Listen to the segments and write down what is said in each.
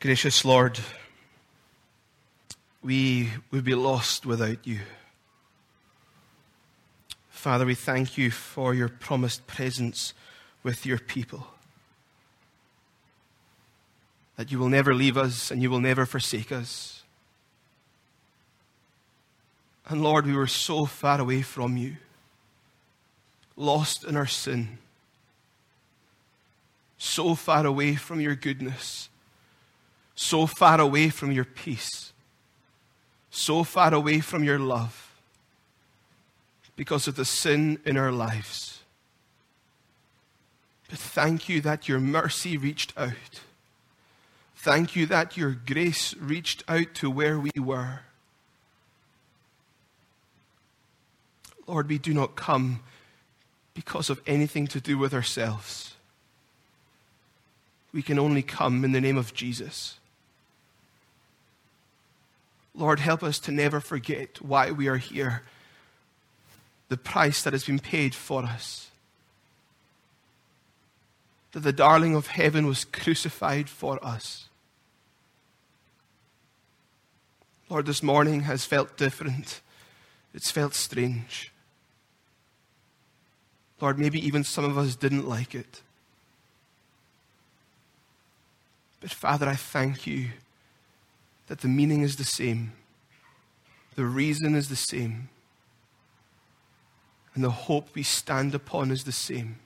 Gracious Lord, we would be lost without you. Father, we thank you for your promised presence with your people. That you will never leave us and you will never forsake us. And Lord, we were so far away from you, lost in our sin, so far away from your goodness, so far away from your peace, so far away from your love because of the sin in our lives. But thank you that your mercy reached out. Thank you that your grace reached out to where we were. Lord, we do not come because of anything to do with ourselves. We can only come in the name of Jesus. Lord, help us to never forget why we are here, the price that has been paid for us. That the darling of heaven was crucified for us. Lord, this morning has felt different. It's felt strange. Lord, maybe even some of us didn't like it. But Father, I thank you that the meaning is the same, the reason is the same, and the hope we stand upon is the same.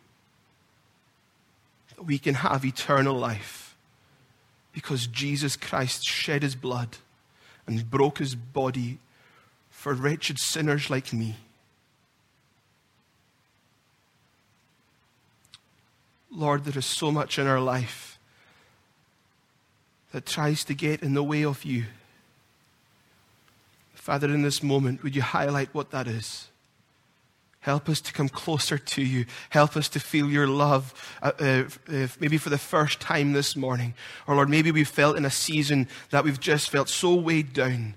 That we can have eternal life because Jesus Christ shed his blood and broke his body for wretched sinners like me. Lord, there is so much in our life that tries to get in the way of you. Father, in this moment, would you highlight what that is? Help us to come closer to you. Help us to feel your love, uh, uh, uh, maybe for the first time this morning. Or, Lord, maybe we've felt in a season that we've just felt so weighed down.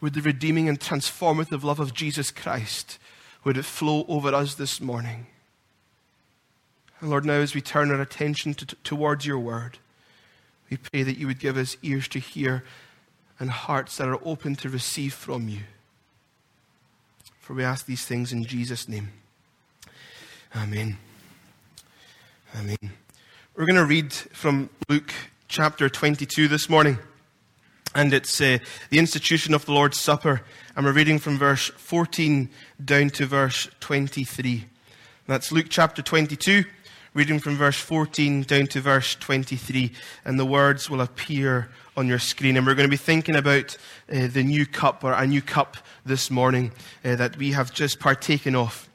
Would the redeeming and transformative love of Jesus Christ, would it flow over us this morning? And Lord, now as we turn our attention to, towards your word, we pray that you would give us ears to hear and hearts that are open to receive from you. For we ask these things in Jesus' name. Amen. Amen. We're going to read from Luke chapter 22 this morning. And it's uh, the institution of the Lord's Supper. And we're reading from verse 14 down to verse 23. That's Luke chapter 22, reading from verse 14 down to verse 23, and the words will appear on your screen. And we're going to be thinking about uh, the new cup, or a new cup this morning uh, that we have just partaken of.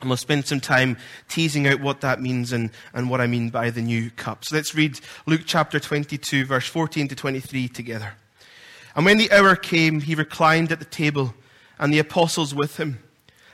And we'll spend some time teasing out what that means and, and what I mean by the new cup. So let's read Luke chapter 22, verse 14 to 23 together. And when the hour came, he reclined at the table, and the apostles with him.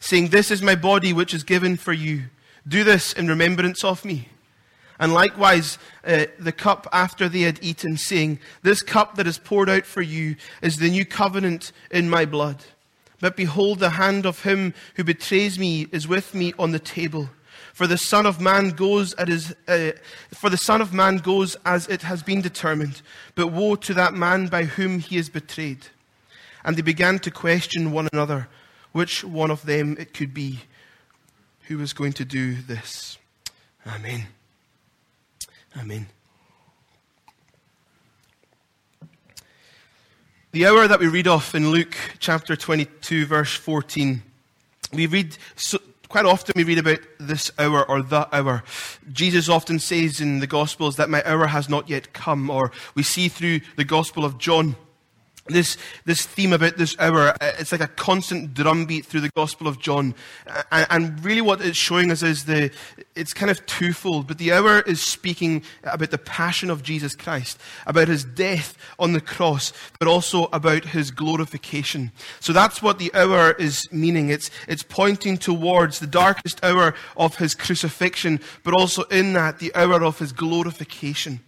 saying, This is my body which is given for you. Do this in remembrance of me. And likewise, uh, the cup after they had eaten, saying, This cup that is poured out for you is the new covenant in my blood. But behold, the hand of him who betrays me is with me on the table. For the Son of Man goes as uh, for the Son of Man goes as it has been determined. But woe to that man by whom he is betrayed. And they began to question one another which one of them it could be who was going to do this. Amen. Amen. The hour that we read off in Luke chapter 22, verse 14, we read, so, quite often we read about this hour or the hour. Jesus often says in the Gospels that my hour has not yet come, or we see through the Gospel of John this, this theme about this hour, uh, it's like a constant drumbeat through the Gospel of John. And, and, really what it's showing us is the, it's kind of twofold, but the hour is speaking about the passion of Jesus Christ, about his death on the cross, but also about his glorification. So that's what the hour is meaning. It's, it's pointing towards the darkest hour of his crucifixion, but also in that, the hour of his glorification.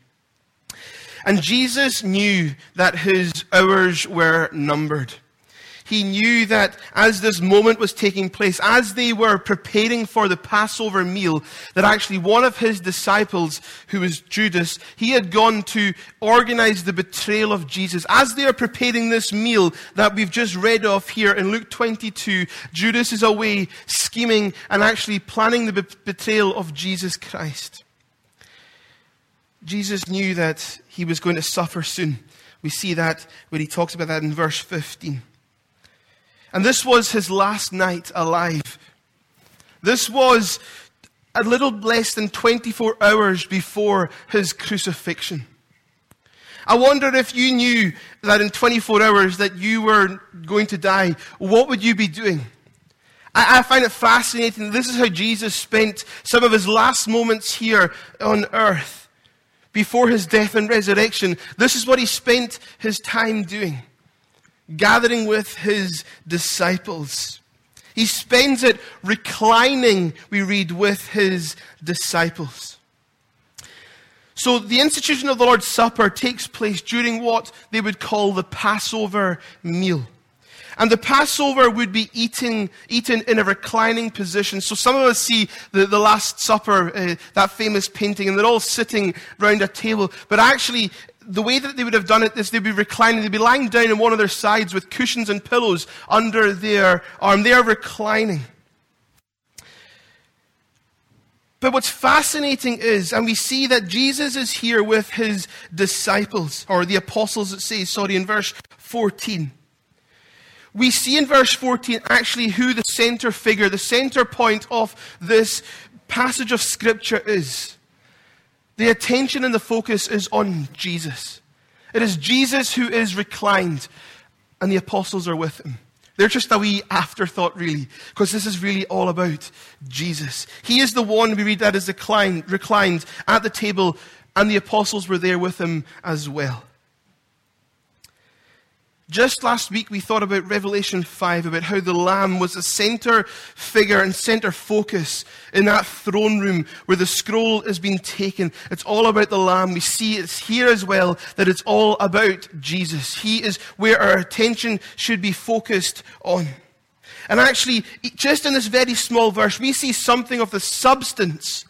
And Jesus knew that his hours were numbered. He knew that as this moment was taking place, as they were preparing for the Passover meal, that actually one of his disciples, who was Judas, he had gone to organize the betrayal of Jesus. As they are preparing this meal that we've just read of here in Luke 22, Judas is away scheming and actually planning the betrayal of Jesus Christ. Jesus knew that he was going to suffer soon. We see that when he talks about that in verse 15. And this was his last night alive. This was a little less than 24 hours before his crucifixion. I wonder if you knew that in 24 hours that you were going to die, what would you be doing? I, I find it fascinating. This is how Jesus spent some of his last moments here on earth before his death and resurrection, this is what he spent his time doing gathering with his disciples. He spends it reclining, we read, with his disciples. So the institution of the Lord's Supper takes place during what they would call the Passover meal. And the Passover would be eaten, eaten in a reclining position. So some of us see the, the Last Supper, uh, that famous painting, and they're all sitting around a table. But actually, the way that they would have done it is they'd be reclining, they'd be lying down on one of their sides with cushions and pillows under their arm. They are reclining. But what's fascinating is, and we see that Jesus is here with his disciples, or the apostles, it says, sorry, in verse 14 we see in verse 14 actually who the center figure, the center point of this passage of Scripture is. The attention and the focus is on Jesus. It is Jesus who is reclined, and the apostles are with him. They're just a wee afterthought, really, because this is really all about Jesus. He is the one, we read that is reclined at the table, and the apostles were there with him as well. Just last week, we thought about Revelation 5, about how the Lamb was the center figure and center focus in that throne room where the scroll is being taken. It's all about the Lamb. We see it's here as well that it's all about Jesus. He is where our attention should be focused on. And actually, just in this very small verse, we see something of the substance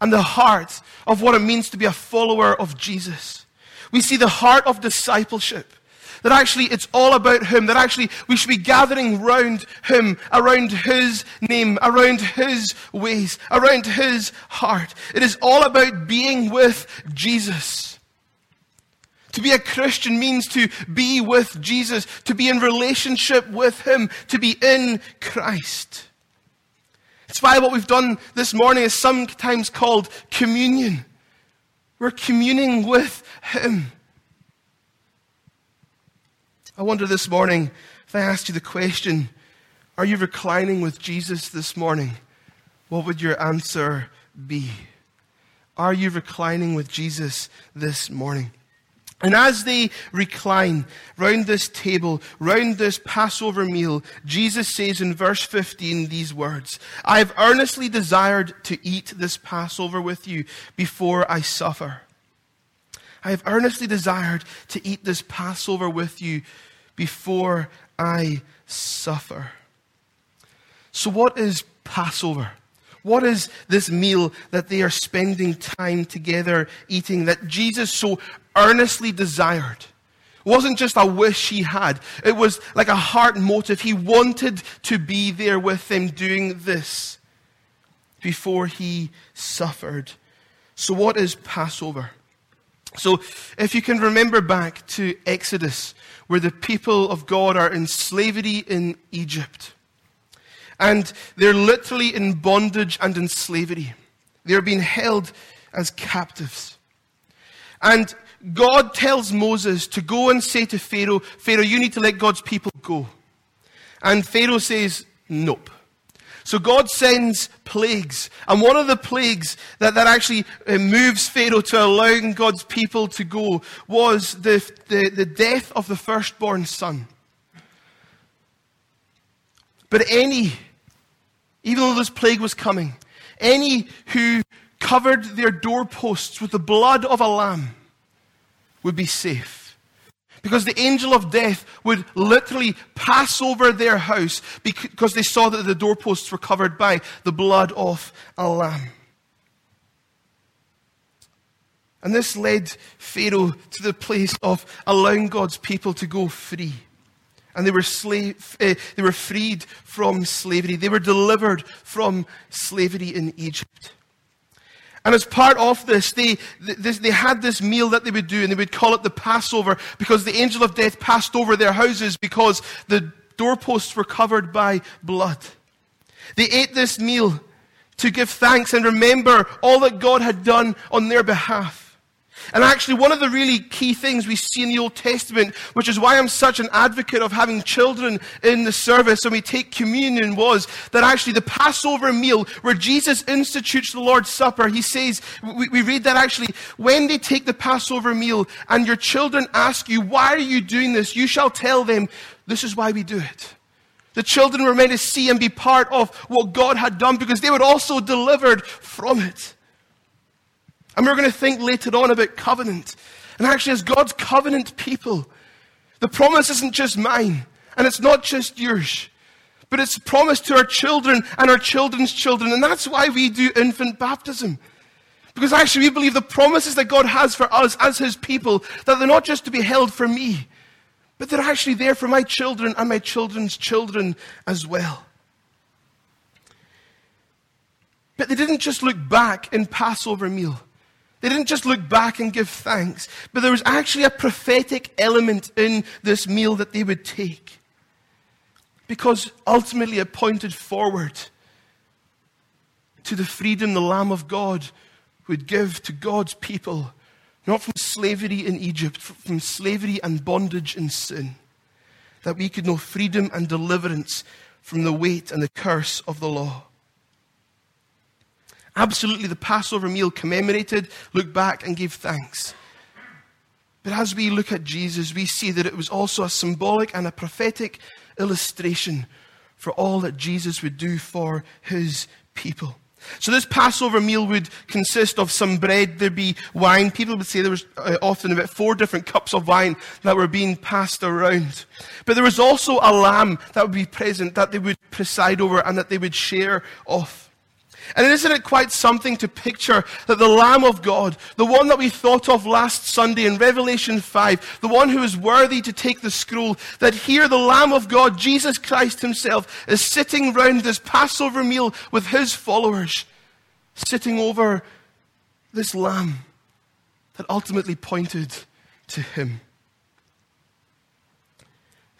and the heart of what it means to be a follower of Jesus. We see the heart of discipleship. That actually it's all about Him. That actually we should be gathering around Him, around His name, around His ways, around His heart. It is all about being with Jesus. To be a Christian means to be with Jesus, to be in relationship with Him, to be in Christ. It's why what we've done this morning is sometimes called communion. We're communing with Him. I wonder this morning if I asked you the question, Are you reclining with Jesus this morning? What would your answer be? Are you reclining with Jesus this morning? And as they recline round this table, round this Passover meal, Jesus says in verse 15 these words I have earnestly desired to eat this Passover with you before I suffer. I have earnestly desired to eat this Passover with you before I suffer. So, what is Passover? What is this meal that they are spending time together eating that Jesus so earnestly desired? It wasn't just a wish he had, it was like a heart motive. He wanted to be there with them doing this before he suffered. So, what is Passover? So, if you can remember back to Exodus, where the people of God are in slavery in Egypt, and they're literally in bondage and in slavery, they're being held as captives. And God tells Moses to go and say to Pharaoh, Pharaoh, you need to let God's people go. And Pharaoh says, Nope. So God sends plagues. And one of the plagues that, that actually uh, moves Pharaoh to allowing God's people to go was the, the, the death of the firstborn son. But any, even though this plague was coming, any who covered their doorposts with the blood of a lamb would be safe. Because the angel of death would literally pass over their house because they saw that the doorposts were covered by the blood of a lamb. And this led Pharaoh to the place of allowing God's people to go free. And they were, slave, uh, they were freed from slavery. They were delivered from slavery in Egypt. And as part of this they, they had this meal that they would do, and they would call it the Passover because the angel of death passed over their houses because the doorposts were covered by blood. They ate this meal to give thanks and remember all that God had done on their behalf. And actually, one of the really key things we see in the Old Testament, which is why I'm such an advocate of having children in the service and we take communion, was that actually the Passover meal, where Jesus institutes the Lord's Supper, he says, we, we read that actually, when they take the Passover meal and your children ask you, why are you doing this? You shall tell them, this is why we do it. The children were meant to see and be part of what God had done because they were also delivered from it. And we're going to think later on about covenant. And actually, as God's covenant people, the promise isn't just mine, and it's not just yours, but it's promised to our children and our children's children. And that's why we do infant baptism. Because actually, we believe the promises that God has for us as His people, that they're not just to be held for me, but they're actually there for my children and my children's children as well. But they didn't just look back in Passover meal. They didn't just look back and give thanks, but there was actually a prophetic element in this meal that they would take. Because ultimately it pointed forward to the freedom the Lamb of God would give to God's people, not from slavery in Egypt, from slavery and bondage in sin, that we could know freedom and deliverance from the weight and the curse of the law. Absolutely, the Passover meal commemorated, looked back, and gave thanks. But as we look at Jesus, we see that it was also a symbolic and a prophetic illustration for all that Jesus would do for his people. So this Passover meal would consist of some bread, there'd be wine. People would say there was uh, often about four different cups of wine that were being passed around. But there was also a lamb that would be present that they would preside over and that they would share off. And isn't it quite something to picture that the Lamb of God, the one that we thought of last Sunday in Revelation 5, the one who is worthy to take the scroll, that here the Lamb of God, Jesus Christ himself, is sitting round this Passover meal with his followers, sitting over this Lamb that ultimately pointed to him,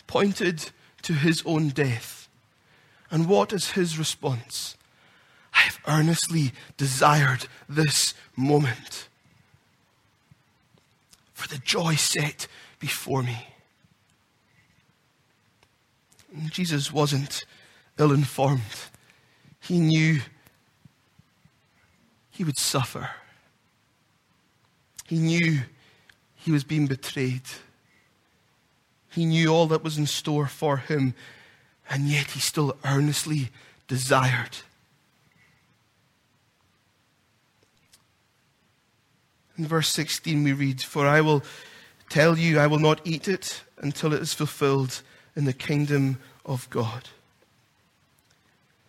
pointed to his own death. And what is his response? I have earnestly desired this moment for the joy set before me. Jesus wasn't ill informed. He knew he would suffer. He knew he was being betrayed. He knew all that was in store for him, and yet he still earnestly desired In verse 16, we read, For I will tell you, I will not eat it until it is fulfilled in the kingdom of God.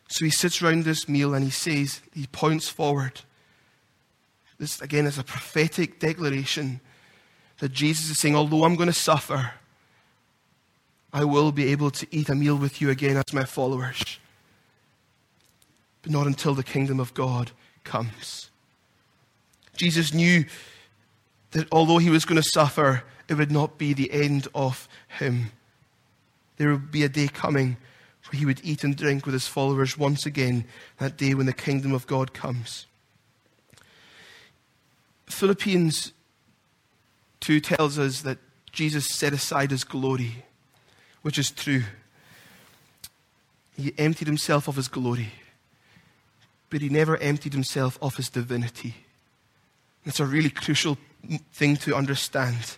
So he sits around this meal and he says, he points forward. This, again, is a prophetic declaration that Jesus is saying, Although I'm going to suffer, I will be able to eat a meal with you again as my followers. But not until the kingdom of God comes. Jesus knew that although he was going to suffer, it would not be the end of him. There would be a day coming where he would eat and drink with his followers once again, that day when the kingdom of God comes. Philippians 2 tells us that Jesus set aside his glory, which is true. He emptied himself of his glory, but he never emptied himself of his divinity. It's a really crucial thing to understand.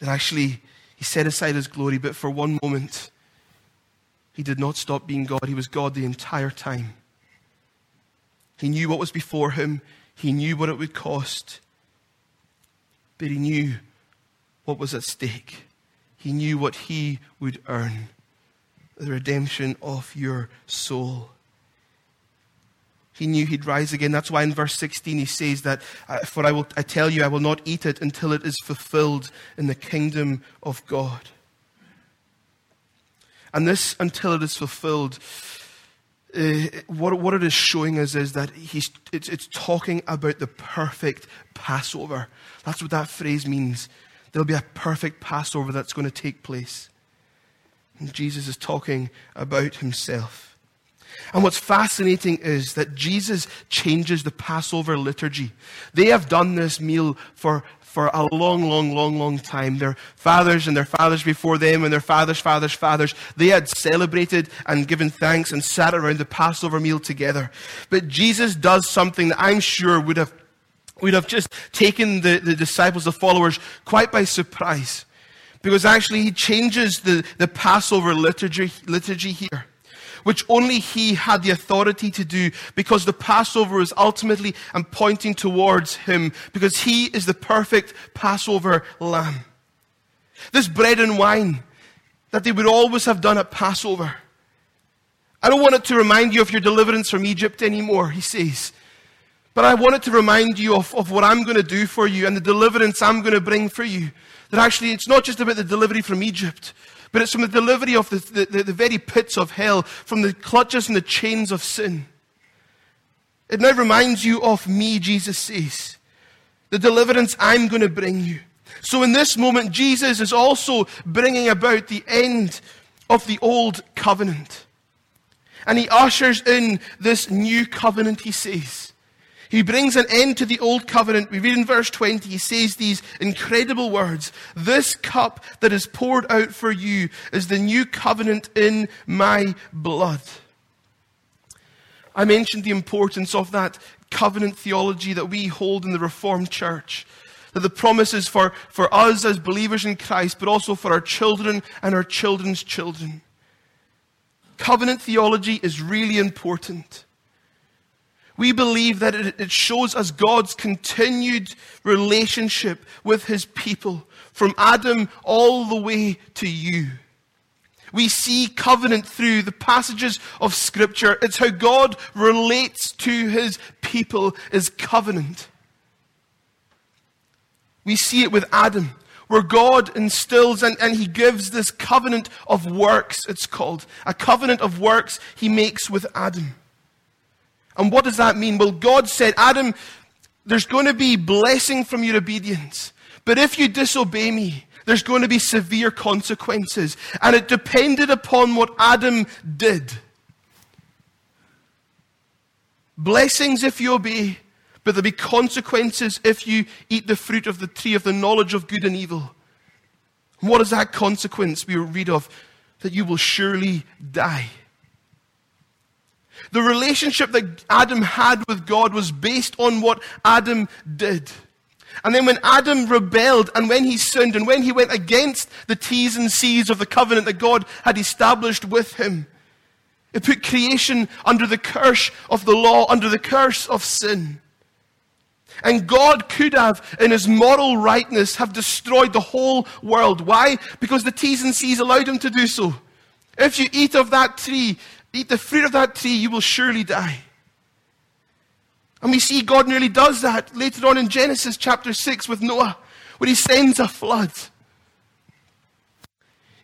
That actually, he set aside his glory, but for one moment, he did not stop being God. He was God the entire time. He knew what was before him, he knew what it would cost, but he knew what was at stake. He knew what he would earn the redemption of your soul. He knew he'd rise again. That's why in verse 16 he says that, For I, will, I tell you, I will not eat it until it is fulfilled in the kingdom of God. And this, until it is fulfilled, uh, what, what it is showing us is that he's, it's, it's talking about the perfect Passover. That's what that phrase means. There'll be a perfect Passover that's going to take place. And Jesus is talking about himself. And what's fascinating is that Jesus changes the Passover liturgy. They have done this meal for, for a long, long, long, long time. Their fathers and their fathers before them and their fathers' fathers' fathers, they had celebrated and given thanks and sat around the Passover meal together. But Jesus does something that I'm sure would have, would have just taken the, the disciples, the followers, quite by surprise. Because actually, he changes the, the Passover liturgy, liturgy here which only he had the authority to do because the Passover is ultimately and pointing towards him because he is the perfect Passover lamb. This bread and wine that they would always have done at Passover. I don't want it to remind you of your deliverance from Egypt anymore, he says. But I want it to remind you of, of what I'm going to do for you and the deliverance I'm going to bring for you. That actually, it's not just about the delivery from Egypt, but it's from the delivery of the, the, the, very pits of hell, from the clutches and the chains of sin. It now reminds you of me, Jesus says. The deliverance I'm going to bring you. So in this moment, Jesus is also bringing about the end of the old covenant. And he ushers in this new covenant, he says. He brings an end to the old covenant. We read in verse 20, he says these incredible words This cup that is poured out for you is the new covenant in my blood. I mentioned the importance of that covenant theology that we hold in the Reformed Church. That the promises for, for us as believers in Christ, but also for our children and our children's children. Covenant theology is really important. We believe that it shows us God's continued relationship with his people from Adam all the way to you. We see covenant through the passages of Scripture. It's how God relates to his people is covenant. We see it with Adam, where God instills and, and he gives this covenant of works, it's called. A covenant of works he makes with Adam. And what does that mean? Well, God said, Adam, there's going to be blessing from your obedience. But if you disobey me, there's going to be severe consequences. And it depended upon what Adam did. Blessings if you obey, but there'll be consequences if you eat the fruit of the tree of the knowledge of good and evil. what is that consequence we read of? That you will surely die. The relationship that Adam had with God was based on what Adam did. And then when Adam rebelled and when he sinned and when he went against the T's and C's of the covenant that God had established with him, it put creation under the curse of the law, under the curse of sin. And God could have, in his moral rightness, have destroyed the whole world. Why? Because the T's and C's allowed him to do so. If you eat of that tree, eat the fruit of that tree, you will surely die. And we see God nearly does that later on in Genesis chapter 6 with Noah, where he sends a flood.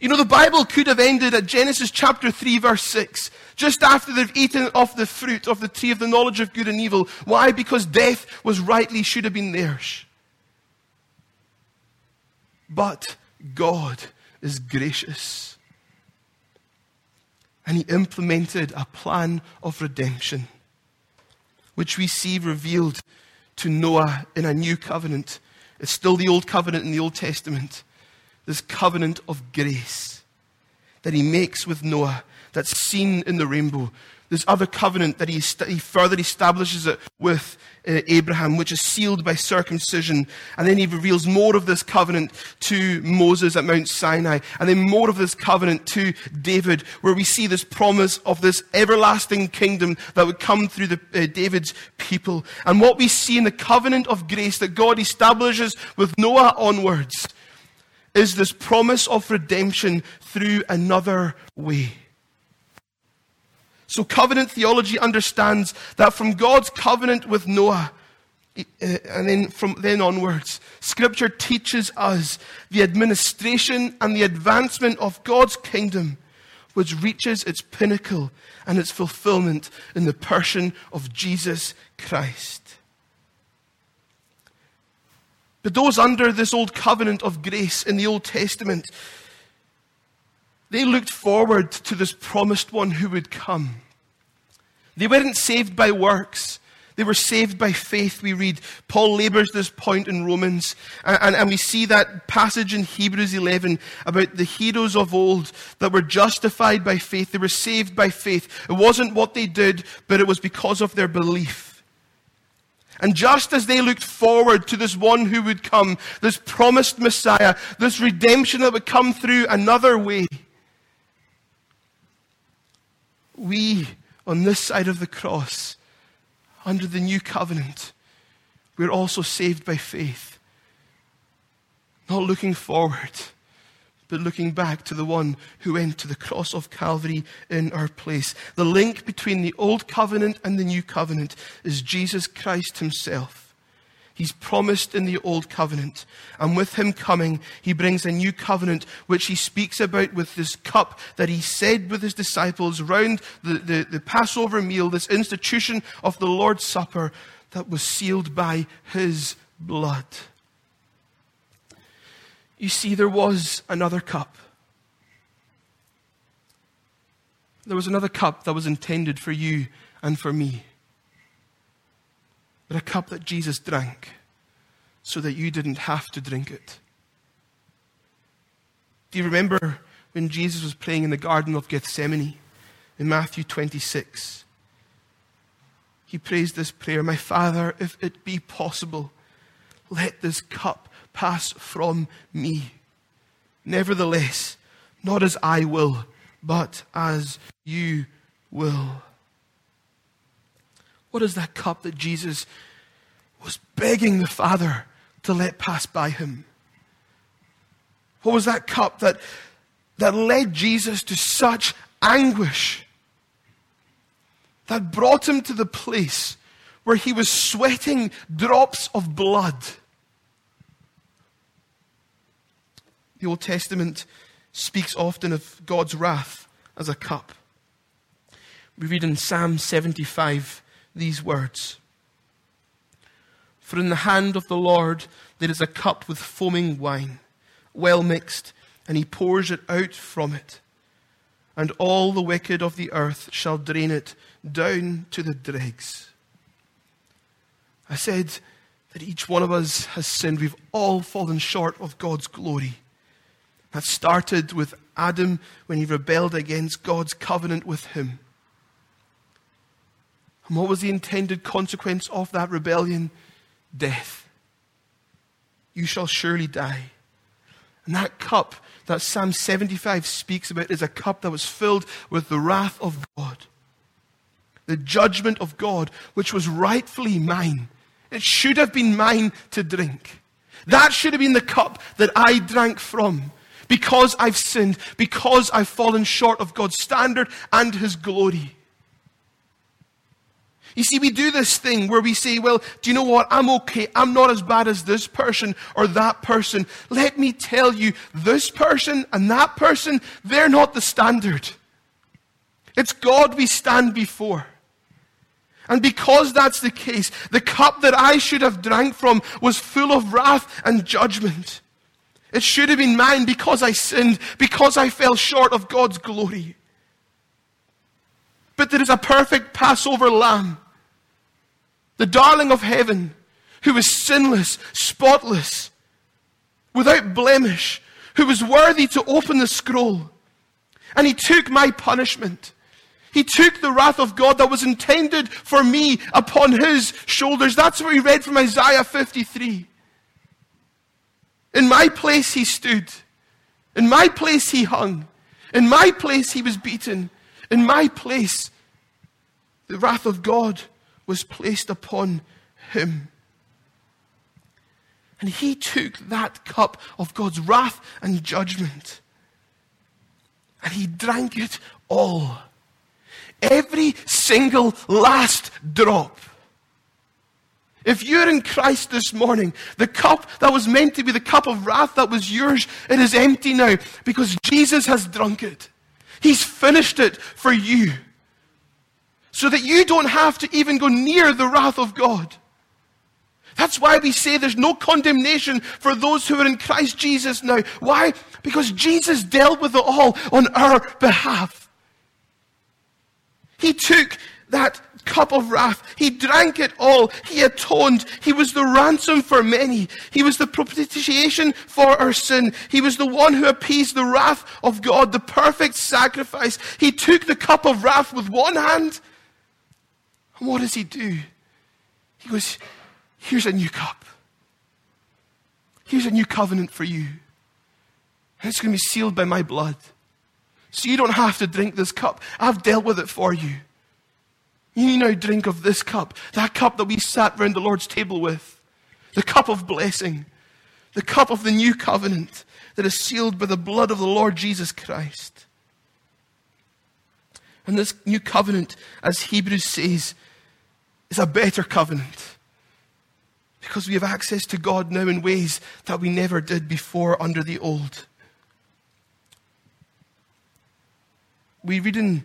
You know, the Bible could have ended at Genesis chapter 3, verse 6, just after they've eaten of the fruit of the tree of the knowledge of good and evil. Why? Because death was rightly should have been theirs. But God is gracious and he implemented a plan of redemption, which we see revealed to Noah in a new covenant It's still the old covenant in the Old Testament. This covenant of grace that he makes with Noah, that's seen in the rainbow. This other covenant that he, he further establishes it with uh, Abraham, which is sealed by circumcision. And then he reveals more of this covenant to Moses at Mount Sinai. And then more of this covenant to David, where we see this promise of this everlasting kingdom that would come through the, uh, David's people. And what we see in the covenant of grace that God establishes with Noah onwards is this promise of redemption through another way. So covenant theology understands that from God's covenant with Noah, uh, and then from then onwards, Scripture teaches us the administration and the advancement of God's kingdom, which reaches its pinnacle and its fulfillment in the person of Jesus Christ. But those under this old covenant of grace in the Old Testament, they looked forward to this promised one who would come. They weren't saved by works. They were saved by faith, we read. Paul labors this point in Romans. And, and, and, we see that passage in Hebrews 11 about the heroes of old that were justified by faith. They were saved by faith. It wasn't what they did, but it was because of their belief. And just as they looked forward to this one who would come, this promised Messiah, this redemption that would come through another way, we on this side of the cross, under the new covenant, we're also saved by faith. Not looking forward, but looking back to the one who went to the cross of Calvary in our place. The link between the old covenant and the new covenant is Jesus Christ himself. He's promised in the old covenant. And with him coming, he brings a new covenant, which he speaks about with this cup that he said with his disciples round the, the, the Passover meal, this institution of the Lord's Supper that was sealed by his blood. You see, there was another cup. There was another cup that was intended for you and for me but a cup that Jesus drank so that you didn't have to drink it. Do you remember when Jesus was praying in the Garden of Gethsemane in Matthew 26? He prays this prayer My Father, if it be possible, let this cup pass from me. Nevertheless, not as I will, but as you will. What is that cup that Jesus was begging the Father to let pass by him? What was that cup that, that led Jesus to such anguish? That brought him to the place where he was sweating drops of blood. The Old Testament speaks often of God's wrath as a cup. We read in Psalm 75 these words For in the hand of the Lord there is a cup with foaming wine, well mixed, and he pours it out from it. And all the wicked of the earth shall drain it down to the dregs. I said that each one of us has sinned. We've all fallen short of God's glory. That started with Adam when he rebelled against God's covenant with him. And what was the intended consequence of that rebellion? Death. You shall surely die. And that cup that Psalm 75 speaks about is a cup that was filled with the wrath of God, the judgment of God, which was rightfully mine. It should have been mine to drink. That should have been the cup that I drank from because I've sinned, because I've fallen short of God's standard and His glory. You see, we do this thing where we say, well, do you know what? I'm okay. I'm not as bad as this person or that person. Let me tell you, this person and that person, they're not the standard. It's God we stand before. And because that's the case, the cup that I should have drank from was full of wrath and judgment. It should have been mine because I sinned, because I fell short of God's glory. But there is a perfect Passover lamb the darling of heaven, who was sinless, spotless, without blemish, who was worthy to open the scroll. And he took my punishment. He took the wrath of God that was intended for me upon his shoulders. That's what we read from Isaiah 53. In my place he stood. In my place he hung. In my place he was beaten. In my place the wrath of God was placed upon him. And he took that cup of God's wrath and judgment and he drank it all. Every single last drop. If you're in Christ this morning, the cup that was meant to be the cup of wrath that was yours, it is empty now because Jesus has drunk it. He's finished it for you. So that you don't have to even go near the wrath of God. That's why we say there's no condemnation for those who are in Christ Jesus now. Why? Because Jesus dealt with it all on our behalf. He took that cup of wrath. He drank it all. He atoned. He was the ransom for many. He was the propitiation for our sin. He was the one who appeased the wrath of God, the perfect sacrifice. He took the cup of wrath with one hand. And what does he do? He goes, Here's a new cup. Here's a new covenant for you. And it's going to be sealed by my blood. So you don't have to drink this cup. I've dealt with it for you. You now drink of this cup, that cup that we sat round the Lord's table with, the cup of blessing, the cup of the new covenant that is sealed by the blood of the Lord Jesus Christ. And this new covenant, as Hebrews says, is a better covenant. Because we have access to God now in ways that we never did before under the old. We read in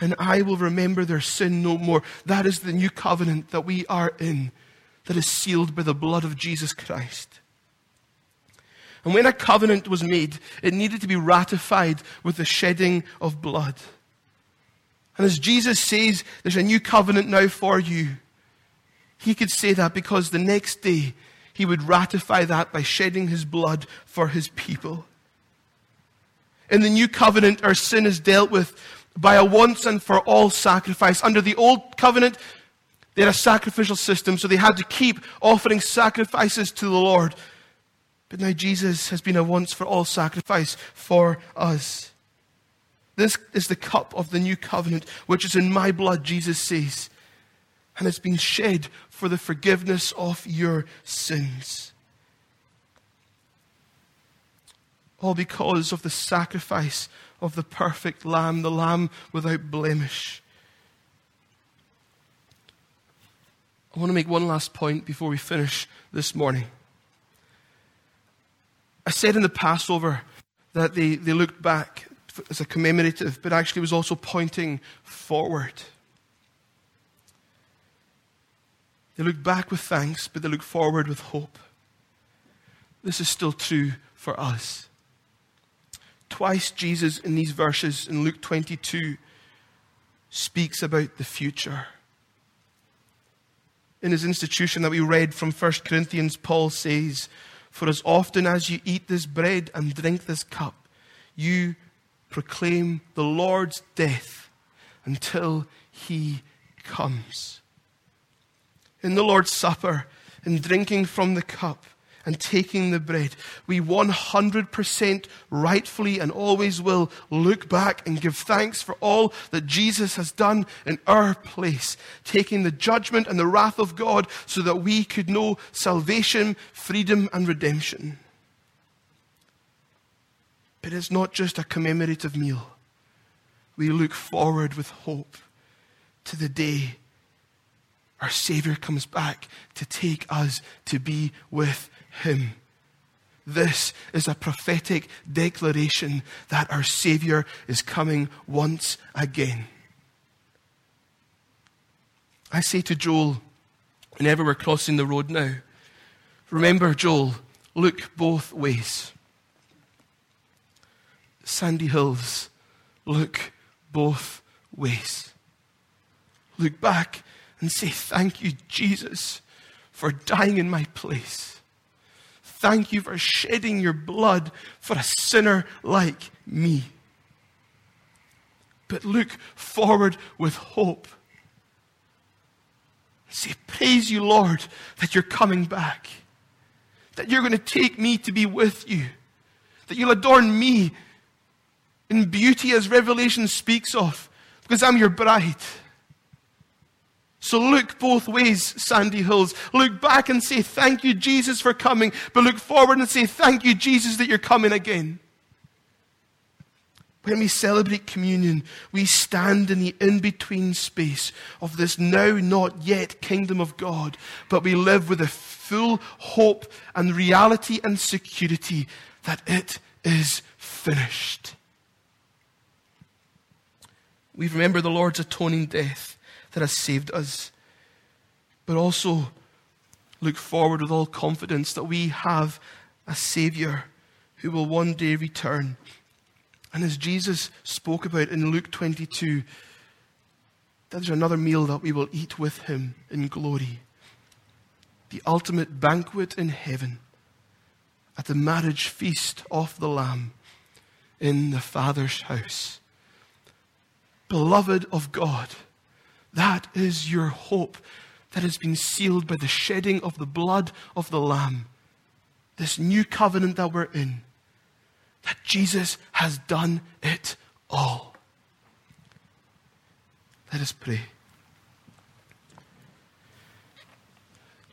and I will remember their sin no more. That is the new covenant that we are in, that is sealed by the blood of Jesus Christ. And when a covenant was made, it needed to be ratified with the shedding of blood. And as Jesus says, there's a new covenant now for you. He could say that because the next day he would ratify that by shedding his blood for his people. In the new covenant, our sin is dealt with by a once and for all sacrifice. Under the old covenant, they had a sacrificial system, so they had to keep offering sacrifices to the Lord. But now Jesus has been a once for all sacrifice for us. This is the cup of the new covenant, which is in my blood, Jesus says. And it's been shed for the forgiveness of your sins. All because of the sacrifice of the perfect Lamb, the Lamb without blemish. I want to make one last point before we finish this morning. I said in the Passover that they, they looked back as a commemorative, but actually was also pointing forward. They look back with thanks, but they look forward with hope. This is still true for us. Twice, Jesus, in these verses in Luke 22, speaks about the future. In his institution that we read from 1 Corinthians, Paul says, For as often as you eat this bread and drink this cup, you proclaim the Lord's death until he comes in the Lord's Supper, in drinking from the cup, and taking the bread, we 100% rightfully and always will look back and give thanks for all that Jesus has done in our place, taking the judgment and the wrath of God so that we could know salvation, freedom, and redemption. But it's not just a commemorative meal. We look forward with hope to the day our Savior comes back to take us to be with Him. This is a prophetic declaration that our Savior is coming once again. I say to Joel, whenever we're crossing the road now, remember, Joel, look both ways. Sandy Hills, look both ways. Look back and say, Thank you, Jesus, for dying in my place. Thank you for shedding your blood for a sinner like me. But look forward with hope. Say, Praise you, Lord, that you're coming back. That you're going to take me to be with you. That you'll adorn me in beauty as Revelation speaks of, because I'm your bride. So look both ways, Sandy Hills. Look back and say, Thank you, Jesus, for coming. But look forward and say, Thank you, Jesus, that you're coming again. When we celebrate communion, we stand in the in between space of this now not yet kingdom of God, but we live with a full hope and reality and security that it is finished. We remember the Lord's atoning death that has saved us, but also look forward with all confidence that we have a Savior who will one day return. And as Jesus spoke about in Luke 22, there's another meal that we will eat with him in glory. The ultimate banquet in heaven at the marriage feast of the Lamb in the Father's house. Beloved of God, that is your hope that has been sealed by the shedding of the blood of the Lamb. This new covenant that we're in, that Jesus has done it all. Let us pray.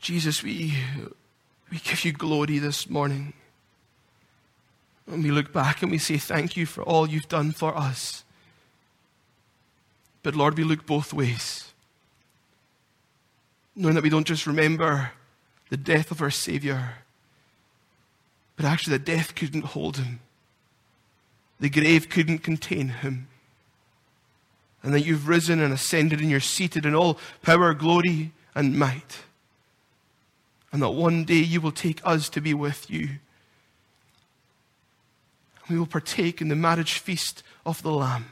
Jesus, we, we give you glory this morning. And we look back and we say, Thank you for all you've done for us. But Lord, we look both ways. Knowing that we don't just remember the death of our Savior, but actually the death couldn't hold him. The grave couldn't contain him. And that you've risen and ascended and you're seated in all power, glory, and might. And that one day you will take us to be with you. We will partake in the marriage feast of the Lamb.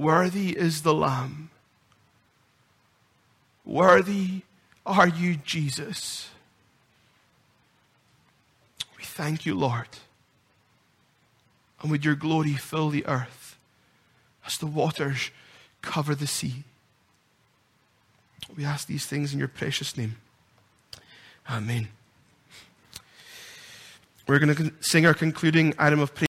Worthy is the Lamb. Worthy are you, Jesus. We thank you, Lord. And with your glory, fill the earth as the waters cover the sea. We ask these things in your precious name. Amen. We're going to sing our concluding item of prayer.